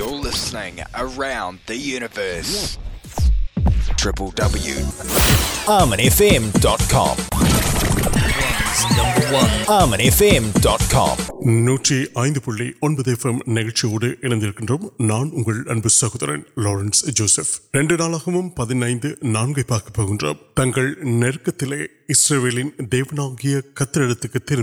نو سہنگا تنگریا کتر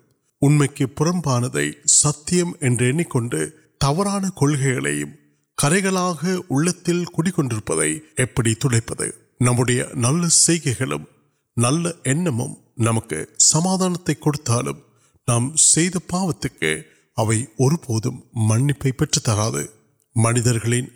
உண்மைக்கு புறம்பானதை சத்தியம் என்று எண்ணிக்கொண்டு தவறான கொள்கைகளையும் கரைகளாக உள்ளத்தில் குடிக்கொண்டிருப்பதை எப்படி துடைப்பது நம்முடைய நல்ல செய்கைகளும் நல்ல எண்ணமும் நமக்கு சமாதானத்தை கொடுத்தாலும் நாம் செய்த பாவத்துக்கு அவை ஒருபோதும் மன்னிப்பை பெற்று தராது மனிதர்களின்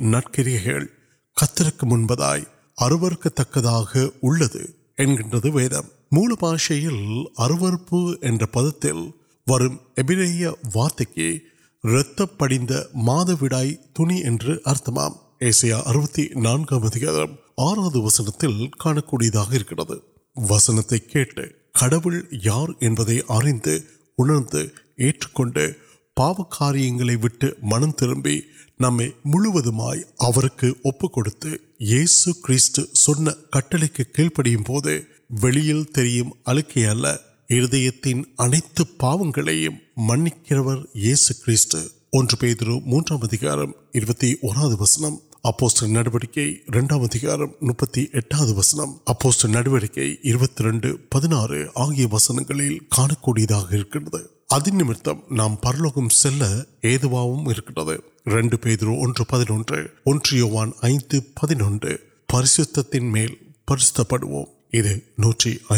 நற்கிரிகைகள் கத்தருக்கு முன்பதாய் அருவறுக்கத்தக்கதாக உள்ளது என்கின்றது வேதம் மூல பாஷையில் அருவறுப்பு என்ற பதத்தில் வரும் எபிரேய வார்த்தைக்கு இரத்த படிந்த மாதவிடாய் துணி என்று அர்த்தமாம் ஏசியா அறுபத்தி நான்காம் அதிகாரம் ஆறாவது வசனத்தில் காணக்கூடியதாக இருக்கிறது வசனத்தை கேட்டு கடவுள் யார் என்பதை அறிந்து உணர்ந்து ஏற்றுக்கொண்டு பாவ காரியங்களை விட்டு மனம் திரும்பி நம்மை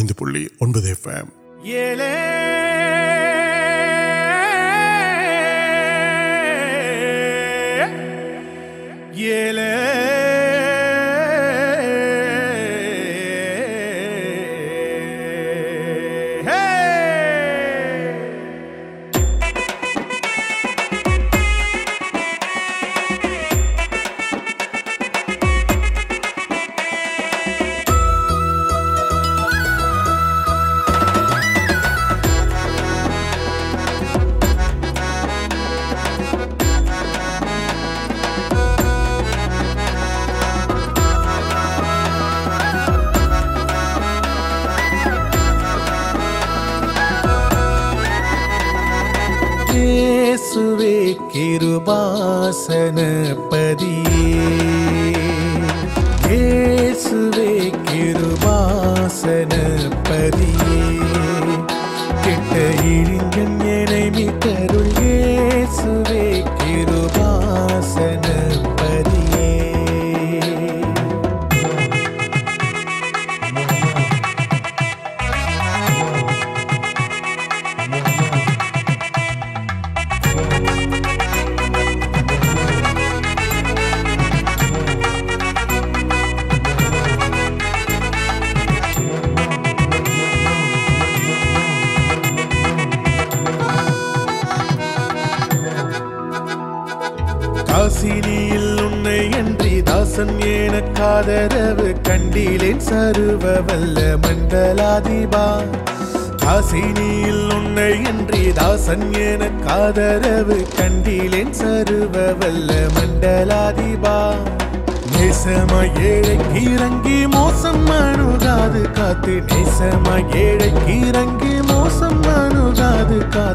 முழுவதுமாய் அவருக்கு یہ لے یہ لے سرولہ میونی کملین سرو میو نیس میر موسم کا موسم کا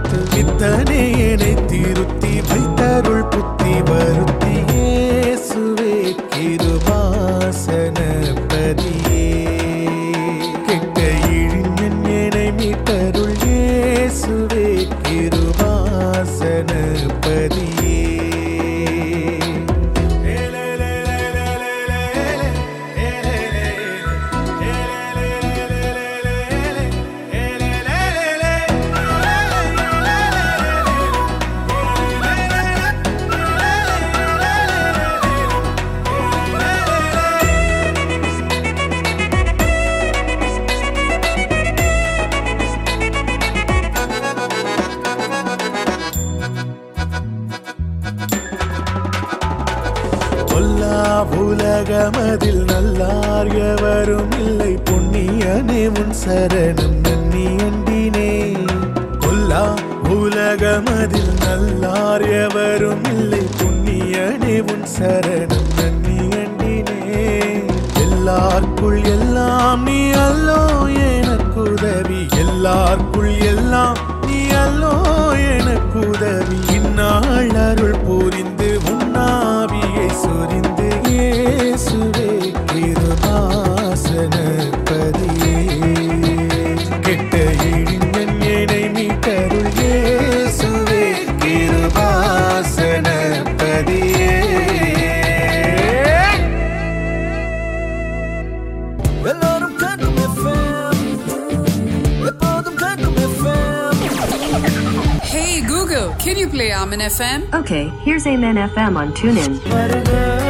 ملارے نساک کو ن FM? Okay, here's Amen FM on TuneIn.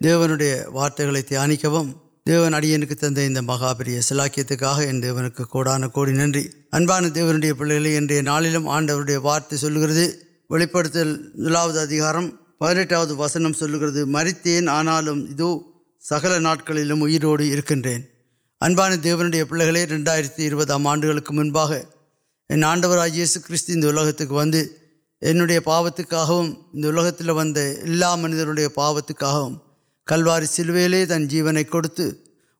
سہور وارتان پہ وارتگل دیون کی تہاپری سلاک کو ننبان دیوی پہ انہیں نالو یا وارت سلکل نوکار پہنٹا وسنگ مریت آنا سکل نا کرم آنگا ان آڈو راجیس کلکت پاپت منزر پاپتوں கல்வாரி சிலுவையிலே தன் ஜீவனை கொடுத்து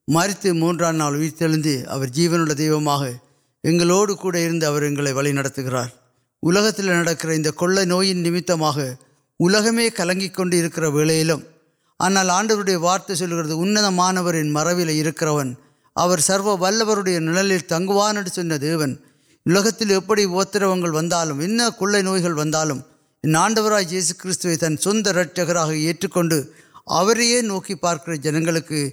மறித்து மூன்றாம் நாள் உயிர்த்தெழுந்து அவர் ஜீவனுள்ள தெய்வமாக எங்களோடு கூட இருந்து அவர் எங்களை வழி நடத்துகிறார் உலகத்தில் நடக்கிற இந்த கொள்ளை நோயின் நிமித்தமாக உலகமே கலங்கி கொண்டு இருக்கிற வேளையிலும் ஆனால் ஆண்டவருடைய வார்த்தை சொல்கிறது உன்னதமானவரின் மரபில் இருக்கிறவன் அவர் சர்வ வல்லவருடைய நிழலில் தங்குவான் என்று சொன்ன தேவன் ارے نوکی پارک جنگ کے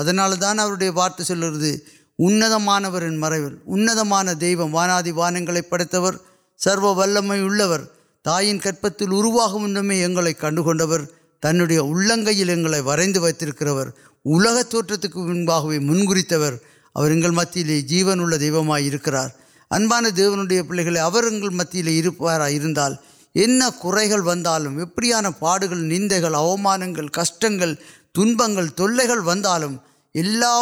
اندال دانے وارت سے ادوان مرور وانا بان پڑت سرو ول میں تالین کپتہوں میں کنکر تنڈیل ورن ولک توٹت من کو مت جیون دہ کران دےوی پے متحد انہوں پاڑ نگر کشٹر تنبر تلے گرپے اہتار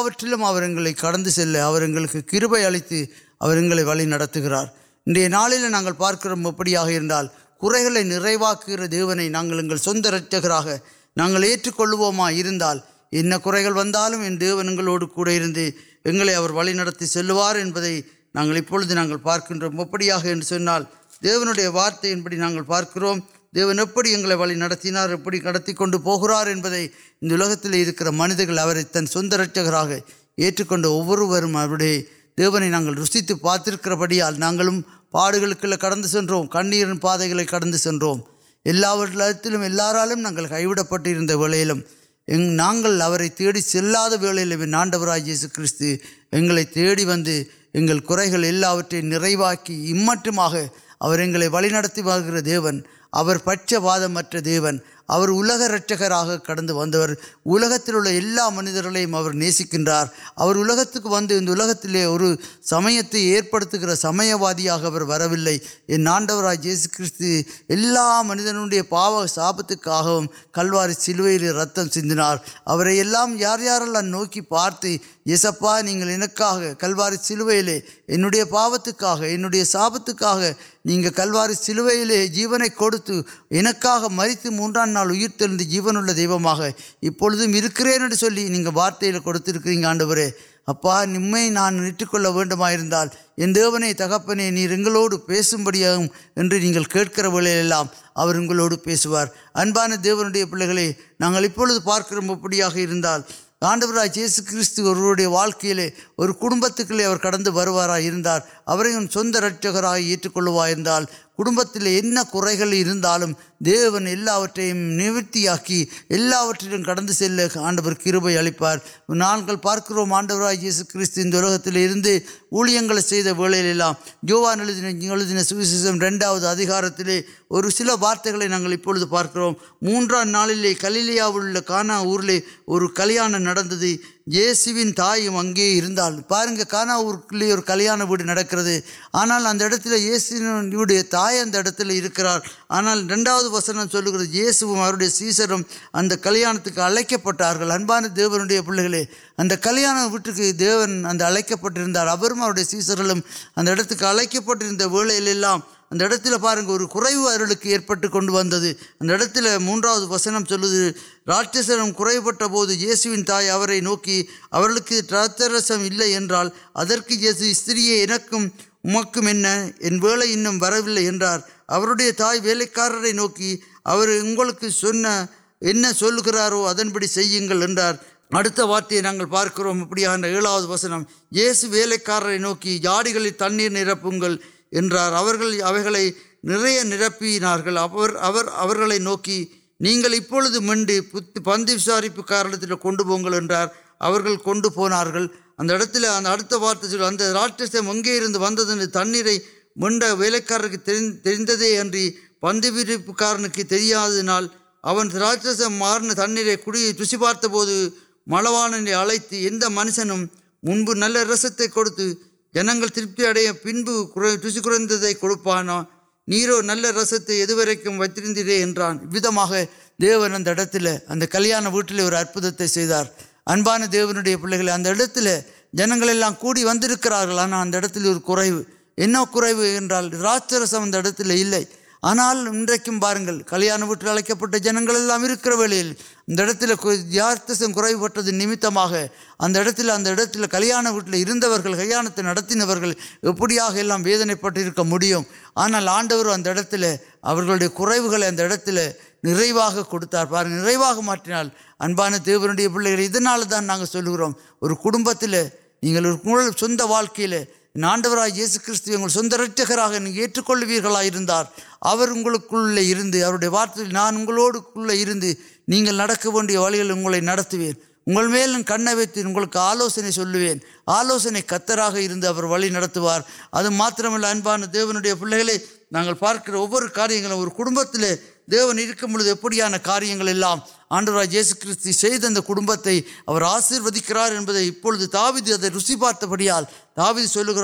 انگل پارک مندر کوچر ناچکو دیوڑکے بہن نتی پارک مجھے دیوے وارت ان پڑھی نہ پارکرو دیوڑکار اندے انچکر ایچک وہ دیونے رشیت پاتھوں پاڑک کڑو کن پہ کٹو ایسا لوگوں کئی ویل تیڑھا ولڈراج کنگل نکمٹ اور پچ واد دی کٹ ولکت مجھے نسکتر سمت سموادی واڈو راج جیسے کھیلا منجی پاپ ساپتہ کلواری سلویل رتم سندر یار یار نوک پارت یس پا نہیں کلوار سلویا پاپتکا اندر ساپت کلوار سلویا جیونے کچھ اندر جیون دینکے وارت کے لیے کانڈر اب نمٹکل یا دیونی تک پہنے پیسہ کھک رہا پیسوار ابان دی پل گئے ناپو پارک کابر جیسے واقعی اور کڑوار اپری رچکر ایلو تین کو دیون نوتی کڑ آڈر کیرب اہپار ناگل پارکرو آڈر جیسے ورک ووتھ سو روزارت اور سر وارتگل ناپوز پارک مولی کلیا کانا ورنہ جیسون تنہا پارنگ کاناور اور کلیاان ویڈیو کرنا اگر جیسوڈ تائ اد کرنا رنڈو وسن سلک جیسوے سیشر اگر کلیا پہ ابان دےو پلے اب کلیا ویٹ کی دیونک پہ ابرم سیشن ادھر اڑک پہ ولان ادت پاور ارل کے ایپ و مونگ روٹ جیسون تائ نوکی علکرسمال ادر جیسے استریم منل ان تائ وےکار نوکی اور لوپار پارک ابھی اعلو وسن جیسے وےکار نوکی جاڑی تر نگل نع نوکی نہیں پوس پند وساری کار پہار وارتسم اگلے ود تر ملک پند ویپارے راشم مارنے تنر تارت بوجھ ملوانے اڑتی منشن منب نل رستے کچھ ஜனங்கள் திருப்தி அடைய பின்பு குறை ருசி குறைந்ததை கொடுப்பானா நீரோ நல்ல ரசத்தை எதுவரைக்கும் வைத்திருந்தீரே என்றான் இவ்விதமாக தேவன் அந்த இடத்துல அந்த கல்யாண வீட்டில் ஒரு அற்புதத்தை செய்தார் அன்பான தேவனுடைய பிள்ளைகளை அந்த இடத்துல ஜனங்கள் எல்லாம் கூடி வந்திருக்கிறார்கள் آنا ان کلیان ونگل ویلتس کو نمتہ ادھر ادھر کلیان ویٹل کلیا نوڑیاں ویدنے پڑھیں آنا آڈر ادھر عید ادت نا کار ناٹھا ابانڈیا پلے داغر یہاں سند واقعی ننور جیس کچھ کولے وارت نانوک نہیں وغیرہ اگلے نتو کن وقت آلوچنے سوین آلوسنے کتراوار ابتر ان پہلے نا پارک وہ کاریہ اور کنبت دیونان کاریہ آنراج جیسکتے آشیرودکے ابو تا رشی پارتیاں تا بھی سلک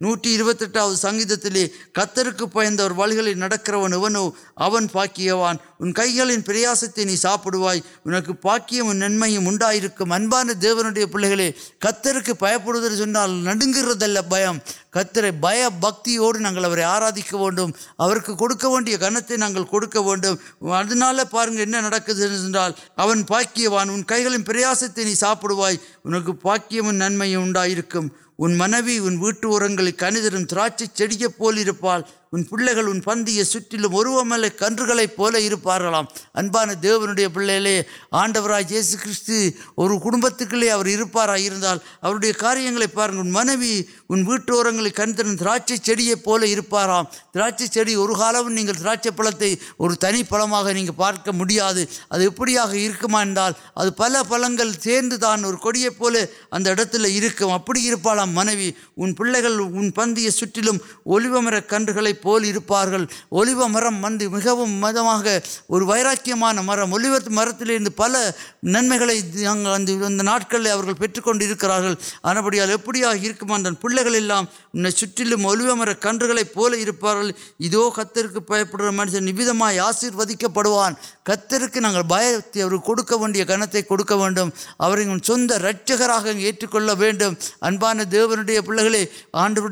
نوٹو سنت تی پالک ان کئی پریاستے نہیں ساپ کے پاقی ننموں دیوی پے کتنے پیپر چال نرد بھم کتنا آرا دیکھو کھڑکی کنتے نا சென்றால் அவன் பாக்கியவான் உன் கைகளின் பிரயாசத்தை நீ சாப்பிடுவாய் உனக்கு பாக்கியமும் நன்மையும் உண்டாயிருக்கும் உன் மனைவி உன் வீட்டு உரங்களை கணிதரும் திராட்சை செடியை போல் இருப்பாள் ان پہ پندیہ کنگپل پارپان دیوی پلے آڈو راج جیسکے پارلے کاریہ منوی انٹور دراج سے دراج سے نہیں دراج پڑتے اور تنی پڑھے نہیں پارک مڑیام اب پل پڑ سیان پولی ادبی پان منوی ان پہ ان پندی سلی و مر کنگ مہر ویراقی مرتبہ پل نکل پہ منشن نویز آشیوک پڑوان کتنے کنتے کھڑکوں دیوی پہ آنکھوں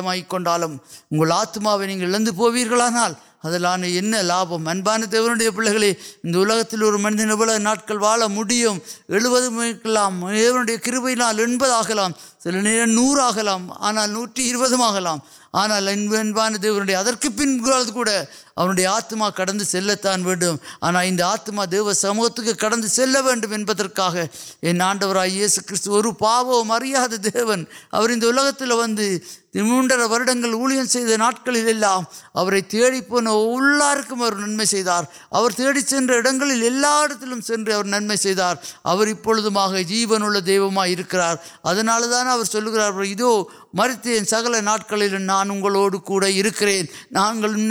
ஆதாயமாக கொண்டாலும் உங்கள் ஆத்மாவை நீங்கள் இழந்து போவீர்களானால் அதிலான என்ன லாபம் அன்பான தேவனுடைய பிள்ளைகளே இந்த உலகத்தில் ஒரு மனிதன் எவ்வளவு நாட்கள் வாழ முடியும் எழுபது மணிக்கலாம் தேவனுடைய கிருபையினால் எண்பது ஆகலாம் சில நேரம் நூறு ஆகலாம் ஆனால் நூற்றி இருபதும் ஆகலாம் ஆனால் அன்பு அன்பான தேவனுடைய அதற்கு பின்பு கூட اُنڈے آتم کٹ تم آنا انتہ سموتھ یہ آنڈوائی سو پاو مریا دیون اور مرڈنگ وردہ لرے تیڑ نیچر نمارپیوکر ادال دانے سلک مرت نم نان اگڑکے نان ان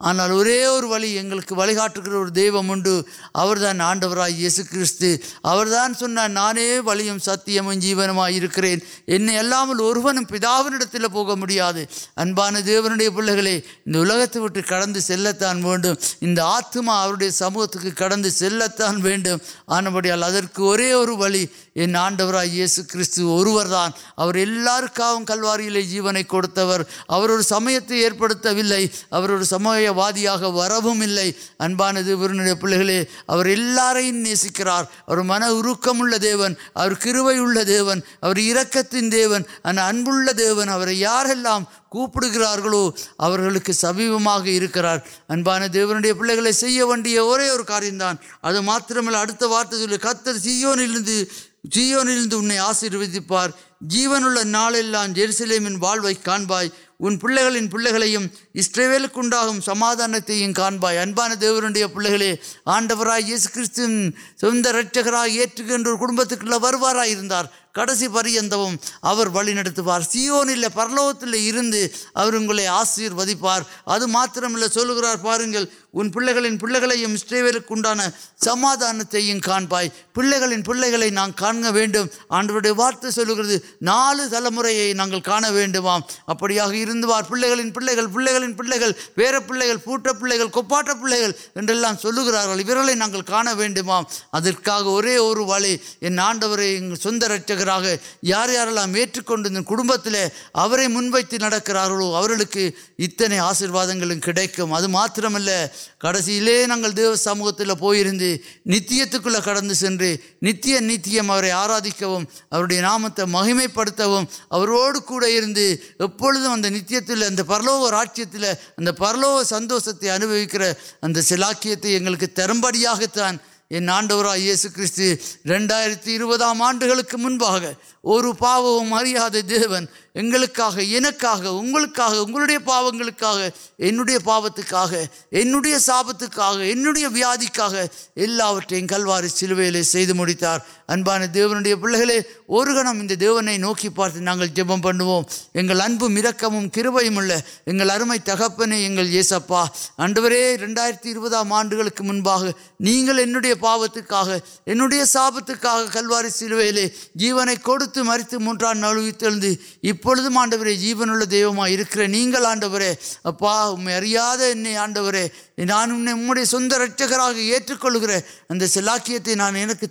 آناٹک دہم دے سور دن نانے والی انامل اور پاور پواسے ابان دی پہلے کڑوتان وت سموت کڑتان وی یہ آڈو یہ سو دانکا ہوا کلوارے جیونے کڑتر اور سمت سم وادی سب پہ آسروان ان پہن پہ اس پہ آڈوائے جیسے رچکراوار کڑ پریند سیو نل پرلوتی آسری وزپار ابترپار پہ پیان سماد کا پلے گنج پہ نام کا وارت سلک تلام ابڑا پن پہ پہلے ویر پوٹ پہل گئے کام ادا اور آنڈو نام مہیم پڑھا سند سلا ترمپیاں یہ آڈور آئیس کھی ریوام آنگا اور پاپو اریا دیون پاڈیا پاپتکا ساپتیا وادک کلوار سلو میتار امبان دیوی پے اور دیونے نوک پارتم پڑو مرکموں کبپیمل یہ ارم تک یہ ساورتی اردو آنگا نہیں پاپت ساپت کلوار سلو جیونے کوروی تلے آنڈر جی دینو نہیں آڈر اریا آڈو نانے ارچکرا کلکر ادا کی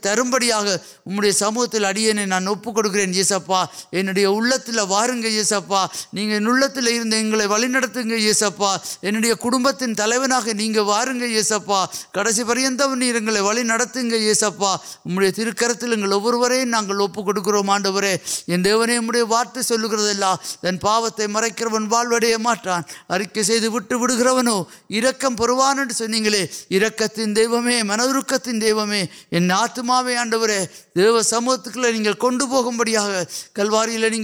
تربیت ان سموتھ اڑے نان کڑکر یوسپایا وار یوسپا نہیں یوسپی کٹبت تلوپ کڑے والی یوسپ نمبر ترکروک آڈو یونیور پاس مرکن وٹان ارکے گنو دو منقن دے آت آڈو دیو سموت نہیں کنویا کلوار نہیں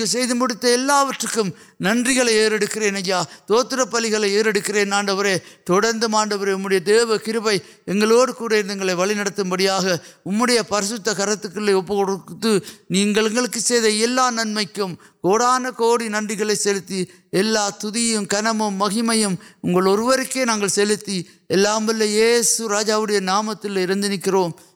ننگ کر رہے ہیں توتر پل گئے ارے کرنڈر تردر آڈر دیو کچھ بہت بڑی انسکلے نمکان کوڑ ننگ سلتی تنم مہیم اگر سلتی الاسو راجاڑی نام تو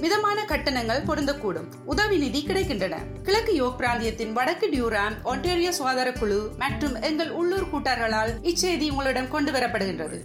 مٹنک ٹرین واد مجھے کوٹر کن وی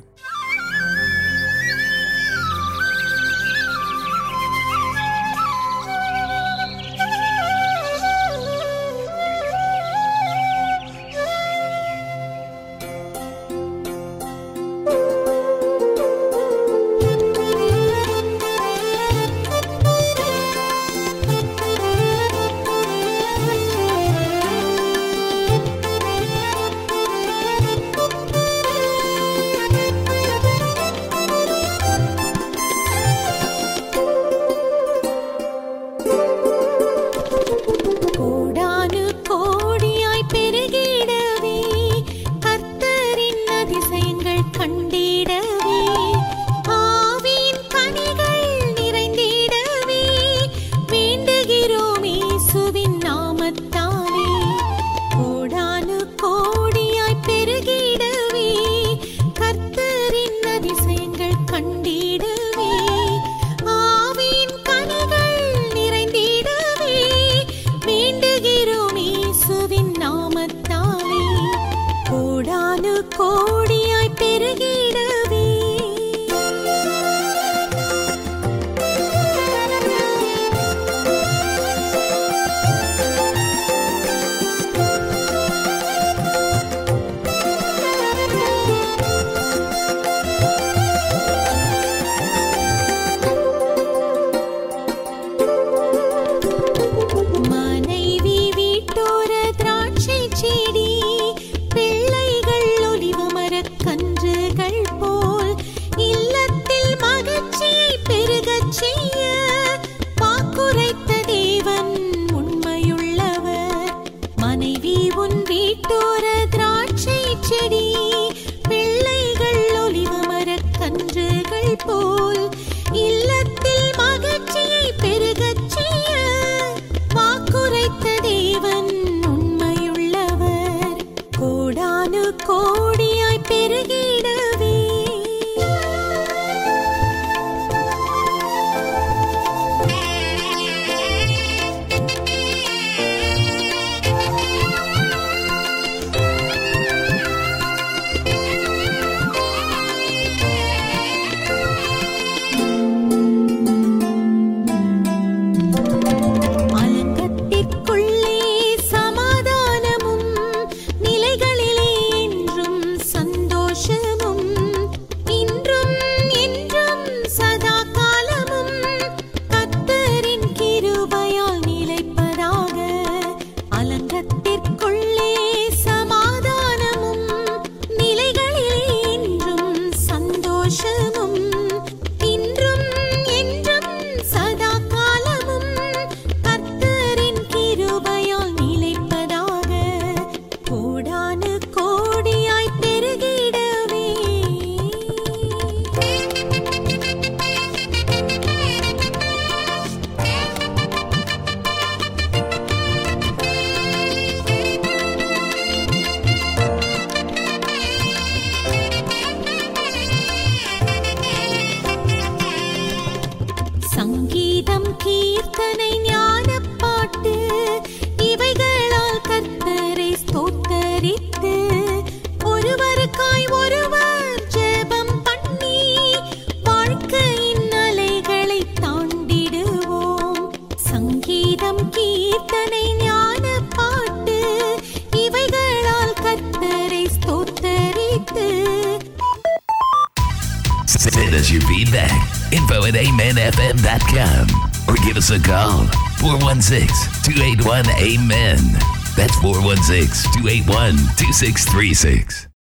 six two eight one eight مین دس four one six two eight one two six three six